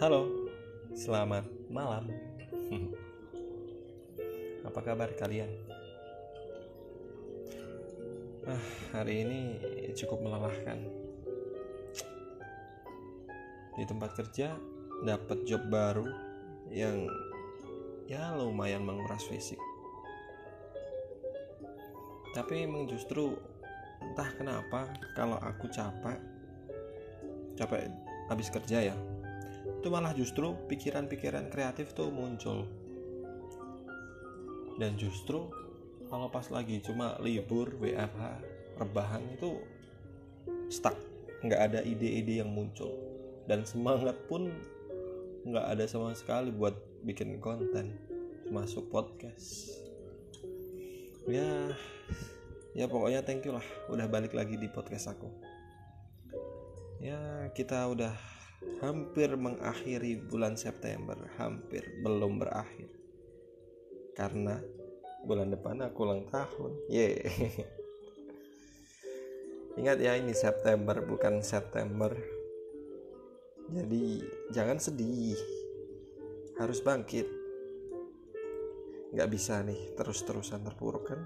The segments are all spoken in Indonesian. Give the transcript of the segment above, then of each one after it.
Halo, selamat malam. Apa kabar kalian? Ah, hari ini cukup melelahkan. Di tempat kerja dapat job baru yang ya lumayan menguras fisik. Tapi emang justru entah kenapa kalau aku capek capek habis kerja ya itu malah justru pikiran-pikiran kreatif tuh muncul. Dan justru kalau pas lagi cuma libur WFH rebahan itu stuck. Nggak ada ide-ide yang muncul. Dan semangat pun nggak ada sama sekali buat bikin konten masuk podcast. Ya ya pokoknya thank you lah udah balik lagi di podcast aku. Ya kita udah hampir mengakhiri bulan September hampir belum berakhir. Karena bulan depan aku ulang tahun. Ye ingat ya ini September bukan September. Jadi jangan sedih. Harus bangkit. Nggak bisa nih terus-terusan terpuruk kan?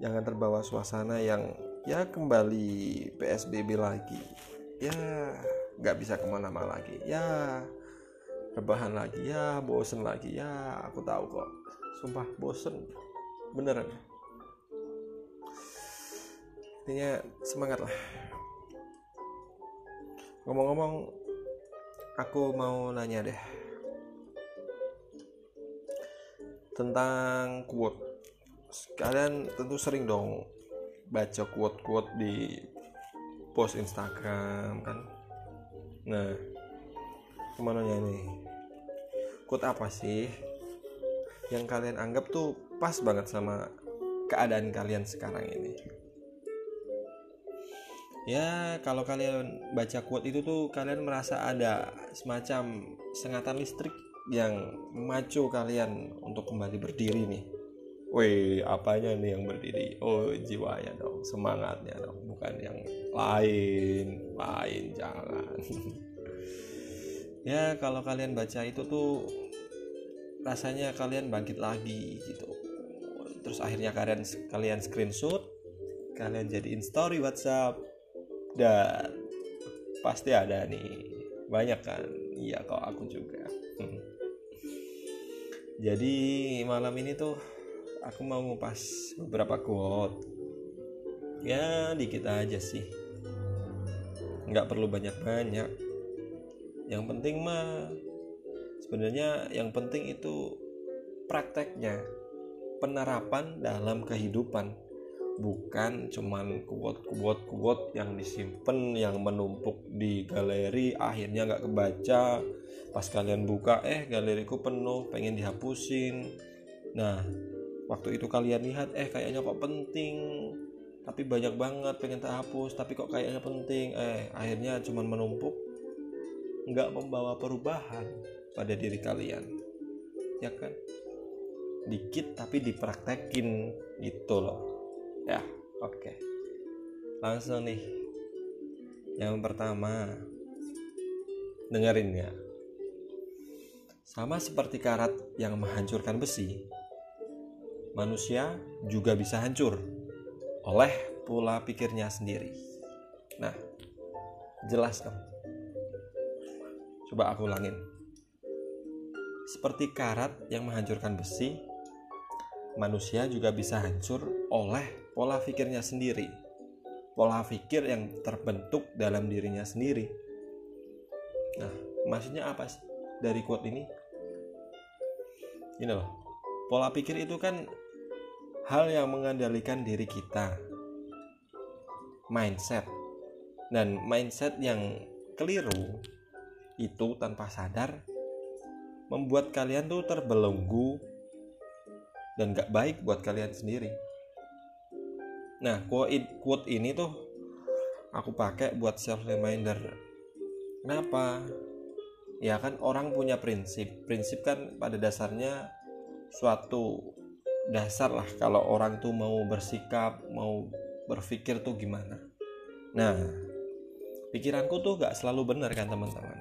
Jangan terbawa suasana yang ya kembali PSBB lagi. Ya nggak bisa ke mana-mana lagi. Ya rebahan lagi. Ya bosen lagi. Ya aku tahu kok. Sumpah bosen. Beneran intinya semangat lah. Ngomong-ngomong aku mau nanya deh. Tentang quote. Kalian tentu sering dong baca quote-quote di post Instagram kan nah ke mana nih quote apa sih yang kalian anggap tuh pas banget sama keadaan kalian sekarang ini? Ya kalau kalian baca quote itu tuh kalian merasa ada semacam sengatan listrik yang memacu kalian untuk kembali berdiri nih. Wih, apanya nih yang berdiri? Oh, jiwanya dong, semangatnya dong, bukan yang lain, lain jangan. ya, kalau kalian baca itu tuh rasanya kalian bangkit lagi gitu. Terus akhirnya kalian kalian screenshot, kalian jadiin story WhatsApp dan pasti ada nih banyak kan? Iya, kok aku juga. Jadi malam ini tuh aku mau ngupas beberapa quote ya dikit aja sih nggak perlu banyak-banyak. Yang penting mah sebenarnya yang penting itu prakteknya penerapan dalam kehidupan. Bukan cuman quote yang disimpan yang menumpuk di galeri akhirnya nggak kebaca. Pas kalian buka eh galeriku penuh pengen dihapusin. Nah waktu itu kalian lihat eh kayaknya kok penting tapi banyak banget pengen tak hapus tapi kok kayaknya penting. Eh akhirnya cuman menumpuk nggak membawa perubahan pada diri kalian. Ya kan? Dikit tapi dipraktekin gitu loh. Ya oke. Langsung nih. Yang pertama dengerin ya. Sama seperti karat yang menghancurkan besi manusia juga bisa hancur oleh pola pikirnya sendiri. Nah, jelas kan? Coba aku ulangin. Seperti karat yang menghancurkan besi, manusia juga bisa hancur oleh pola pikirnya sendiri. Pola pikir yang terbentuk dalam dirinya sendiri. Nah, maksudnya apa sih dari quote ini? Ini loh, pola pikir itu kan hal yang mengendalikan diri kita. Mindset. Dan mindset yang keliru itu tanpa sadar membuat kalian tuh terbelenggu dan gak baik buat kalian sendiri. Nah quote quote ini tuh aku pakai buat self reminder kenapa? Ya kan orang punya prinsip. Prinsip kan pada dasarnya suatu dasar lah kalau orang tuh mau bersikap mau berpikir tuh gimana. Nah pikiranku tuh gak selalu benar kan teman-teman.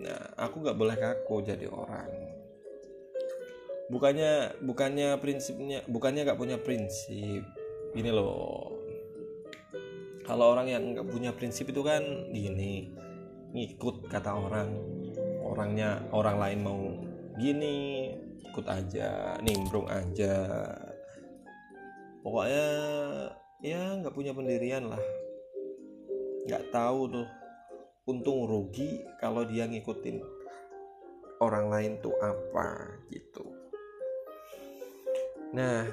Nah aku nggak boleh kaku jadi orang. Bukannya bukannya prinsipnya bukannya nggak punya prinsip. Gini loh. Kalau orang yang nggak punya prinsip itu kan gini ngikut kata orang. Orangnya orang lain mau gini ikut aja nimbrung aja. Pokoknya ya nggak punya pendirian lah. Nggak tahu tuh. Untung rugi kalau dia ngikutin orang lain tuh apa gitu. Nah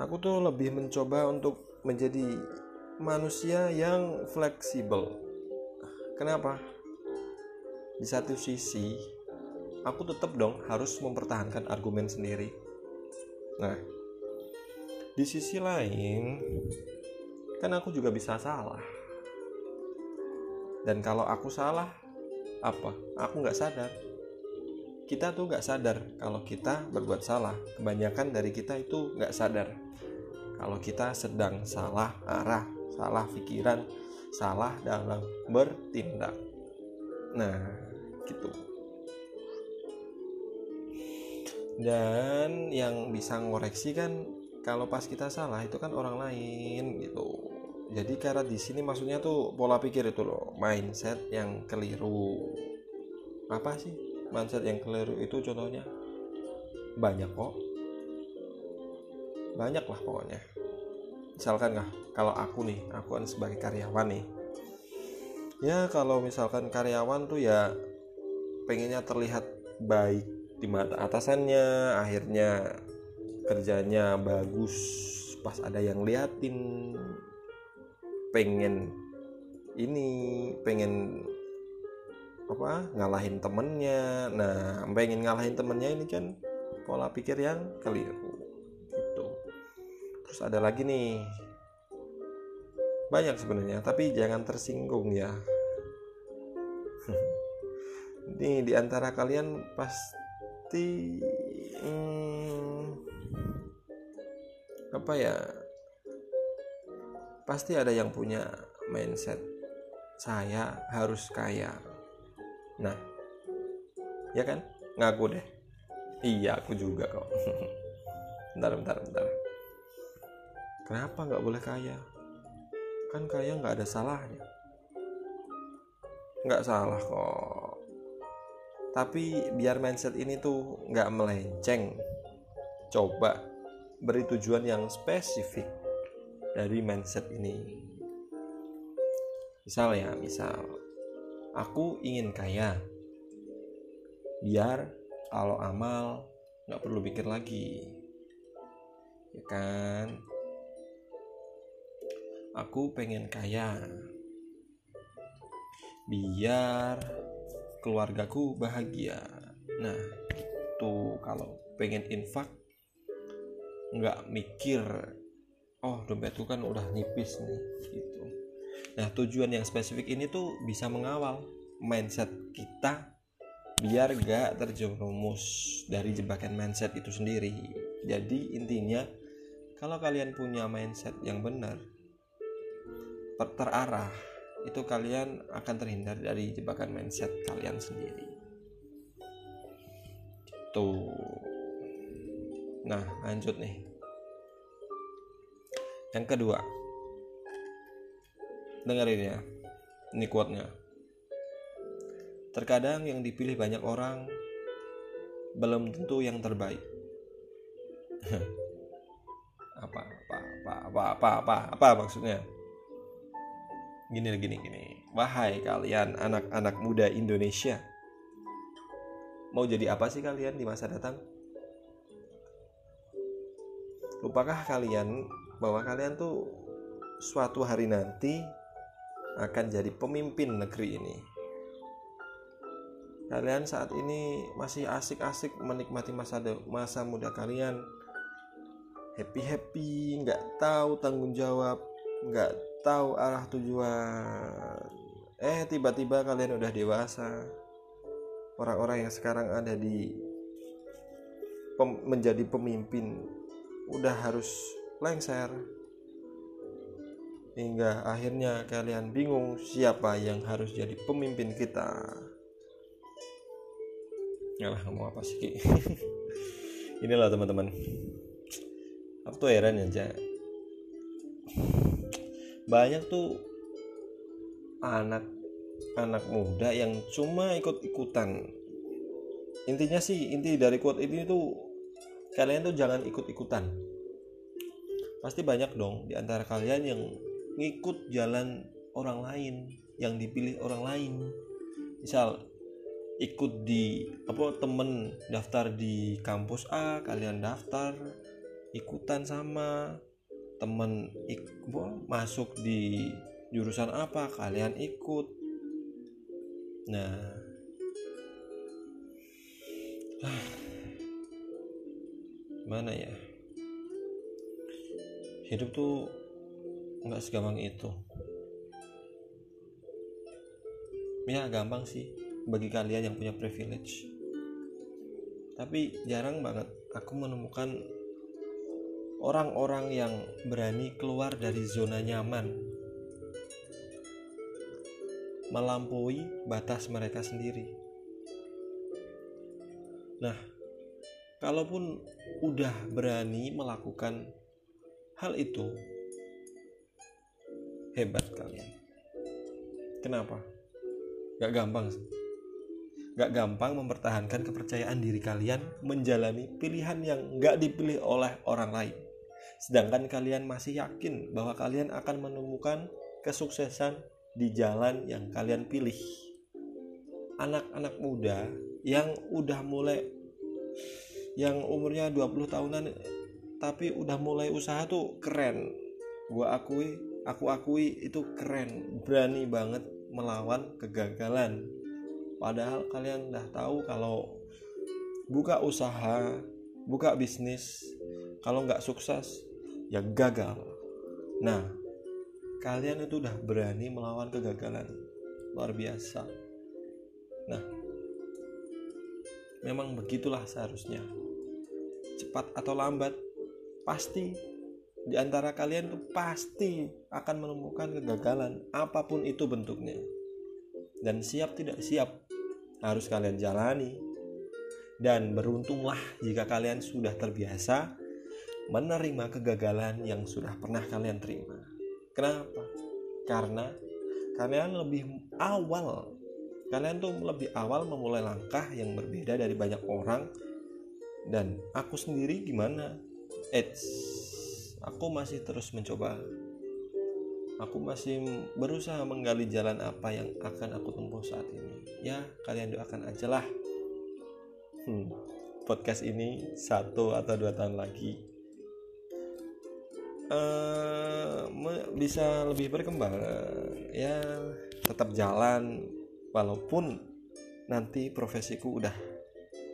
aku tuh lebih mencoba untuk menjadi manusia yang fleksibel. Kenapa? Di satu sisi aku tetap dong harus mempertahankan argumen sendiri. Nah di sisi lain kan aku juga bisa salah. Dan kalau aku salah apa? Aku nggak sadar. Kita tuh nggak sadar kalau kita berbuat salah. Kebanyakan dari kita itu nggak sadar. Kalau kita sedang salah arah salah pikiran salah dalam bertindak. Nah gitu dan yang bisa ngoreksi kan kalau pas kita salah itu kan orang lain gitu. Jadi karena di sini maksudnya tuh pola pikir itu loh mindset yang keliru. Apa sih mindset yang keliru itu contohnya? Banyak kok. Banyak lah pokoknya. Misalkan nggak kalau aku nih aku kan sebagai karyawan nih. Ya kalau misalkan karyawan tuh ya pengennya terlihat baik di mata atasannya akhirnya kerjanya bagus pas ada yang liatin pengen ini pengen apa ngalahin temennya. Nah pengen ngalahin temennya ini kan pola pikir yang keliru gitu. Terus ada lagi nih banyak sebenarnya tapi jangan tersinggung ya. Nih di antara kalian pasti hmm, apa ya? Pasti ada yang punya mindset saya harus kaya. Nah ya kan? Ngaku deh. Iya aku juga kok. Bentar bentar bentar. Kenapa nggak boleh kaya? Kan kaya nggak ada salahnya. Nggak salah kok tapi biar mindset ini tuh nggak melenceng coba beri tujuan yang spesifik dari mindset ini. Misal ya misal aku ingin kaya biar kalau amal nggak perlu pikir lagi ya kan? Aku pengen kaya biar keluargaku bahagia. Nah tuh kalau pengen infak nggak mikir oh dompetku kan udah nipis nih gitu. Nah tujuan yang spesifik ini tuh bisa mengawal mindset kita biar gak terjerumus dari jebakan mindset itu sendiri. Jadi intinya kalau kalian punya mindset yang benar terarah itu kalian akan terhindar dari jebakan mindset kalian sendiri tuh nah lanjut nih yang kedua, dengerin ya, ini quote-nya. Terkadang yang dipilih banyak orang belum tentu yang terbaik. apa, apa, apa, apa, apa, apa, apa maksudnya? Gini, gini, gini. Wahai kalian anak-anak muda Indonesia, mau jadi apa sih kalian di masa datang? Lupakah kalian bahwa kalian tuh suatu hari nanti akan jadi pemimpin negeri ini. Kalian saat ini masih asik-asik menikmati masa masa muda kalian, happy happy, nggak tahu tanggung jawab, nggak tahu arah tujuan. Eh tiba-tiba kalian udah dewasa. Orang-orang yang sekarang ada di pem, menjadi pemimpin udah harus lengser hingga akhirnya kalian bingung siapa yang harus jadi pemimpin kita Ngalah ngomong apa sih Ki? Inilah teman-teman. Aku tuh heran aja. Banyak tuh anak anak muda yang cuma ikut-ikutan. Intinya sih inti dari quote ini tuh kalian tuh jangan ikut-ikutan. Pasti banyak dong di antara kalian yang ngikut jalan orang lain, yang dipilih orang lain. Misal ikut di apa temen daftar di kampus A, kalian daftar ikutan sama temen ik, masuk di jurusan apa kalian ikut. Nah. Mana ya? Hidup tuh nggak segampang itu. Ya gampang sih bagi kalian yang punya privilege. Tapi jarang banget aku menemukan orang-orang yang berani keluar dari zona nyaman melampaui batas mereka sendiri. Nah, kalaupun udah berani melakukan hal itu, hebat kalian. Kenapa? Gak gampang Gak gampang mempertahankan kepercayaan diri kalian menjalani pilihan yang gak dipilih oleh orang lain. Sedangkan kalian masih yakin bahwa kalian akan menemukan kesuksesan di jalan yang kalian pilih. Anak-anak muda yang udah mulai yang umurnya 20 tahunan tapi udah mulai usaha tuh keren. Gua akui, aku akui itu keren, berani banget melawan kegagalan. Padahal kalian udah tahu kalau buka usaha, buka bisnis, kalau nggak sukses ya gagal. Nah, kalian itu udah berani melawan kegagalan. Luar biasa. Nah memang begitulah seharusnya. Cepat atau lambat pasti di antara kalian itu pasti akan menemukan kegagalan apa pun itu bentuknya. Dan siap tidak siap harus kalian jalani. Dan beruntunglah jika kalian sudah terbiasa menerima kegagalan yang sudah pernah kalian terima. Kenapa? Karena kalian lebih awal kalian tuh lebih awal memulai langkah yang berbeda dari banyak orang. Dan aku sendiri gimana? Eits, aku masih terus mencoba. Aku masih berusaha menggali jalan apa yang akan aku tempuh saat ini. Ya kalian doakan aja lah. Hmm, podcast ini satu atau dua tahun lagi uh, bisa lebih berkembang ya tetap jalan walaupun nanti profesiku udah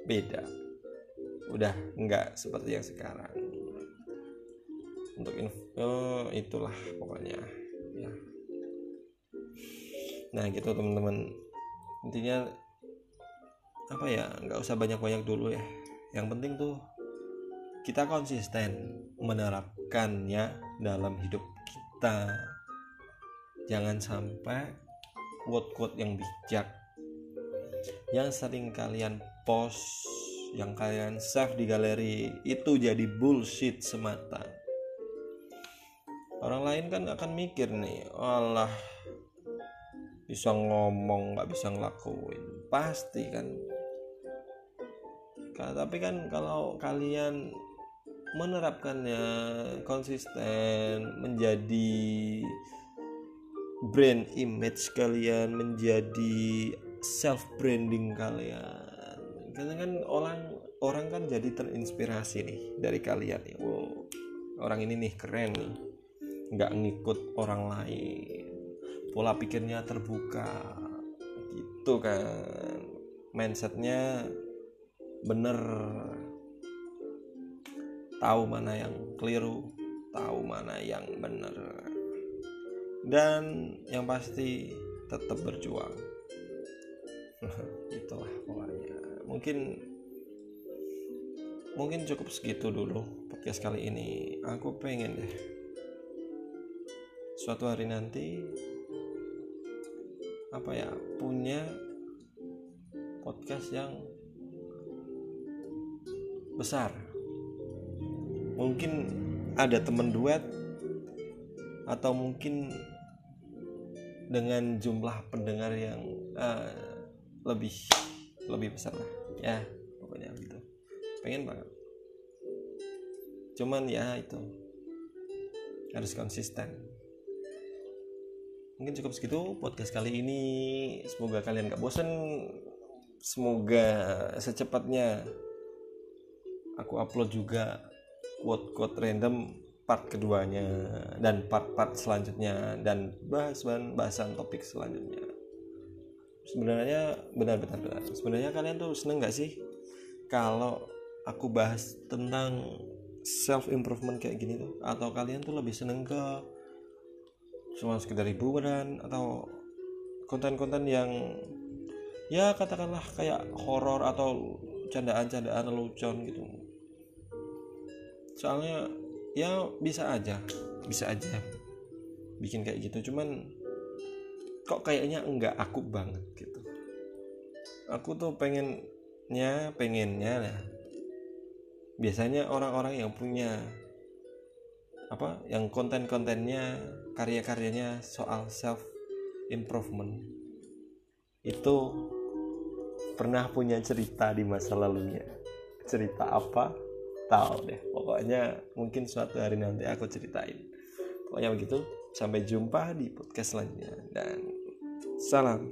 beda udah nggak seperti yang sekarang. Untuk info oh, itulah pokoknya ya. Nah gitu teman-teman. Intinya apa ya nggak usah banyak-banyak dulu ya. Yang penting tuh kita konsisten menerapkannya dalam hidup kita. Jangan sampai quote-quote yang bijak. Yang sering kalian post yang kalian save di galeri itu jadi bullshit semata. Orang lain kan akan mikir nih Allah bisa ngomong nggak bisa ngelakuin. Pasti kan. Tapi kan kalau kalian menerapkannya konsisten menjadi brand image kalian menjadi self branding kalian. Karena kan orang orang kan jadi terinspirasi nih dari kalian nih. Wow orang ini nih keren nih. Nggak ngikut orang lain. Pola pikirnya terbuka. Gitu kan. Mindsetnya bener tahu mana yang keliru tahu mana yang benar. Dan yang pasti tetap berjuang. Itulah pokoknya. Mungkin mungkin cukup segitu dulu podcast kali ini. Aku pengen deh suatu hari nanti apa ya punya podcast yang besar mungkin ada teman duet atau mungkin dengan jumlah pendengar yang uh, lebih lebih besar lah. Ya pokoknya gitu. Pengen banget. Cuman ya itu harus konsisten. Mungkin cukup segitu podcast kali ini. Semoga kalian gak bosen. Semoga secepatnya aku upload juga quote-quote random part keduanya dan part-part selanjutnya dan bahas bahasan topik selanjutnya. Sebenarnya benar-benar benar. Sebenarnya kalian tuh seneng gak sih kalau aku bahas tentang self improvement kayak gini tuh? Atau kalian tuh lebih seneng ke cuma sekedar hiburan atau konten-konten yang ya katakanlah kayak horor atau candaan-candaan lelucon gitu soalnya ya bisa aja bisa aja bikin kayak gitu. Cuman kok kayaknya enggak aku banget gitu. Aku tuh pengennya pengennya lah biasanya orang-orang yang punya apa yang konten-kontennya karya-karyanya soal self improvement itu pernah punya cerita di masa lalunya. Cerita apa tahu deh. Pokoknya mungkin suatu hari nanti aku ceritain. Pokoknya begitu. Sampai jumpa di podcast selanjutnya. Dan salam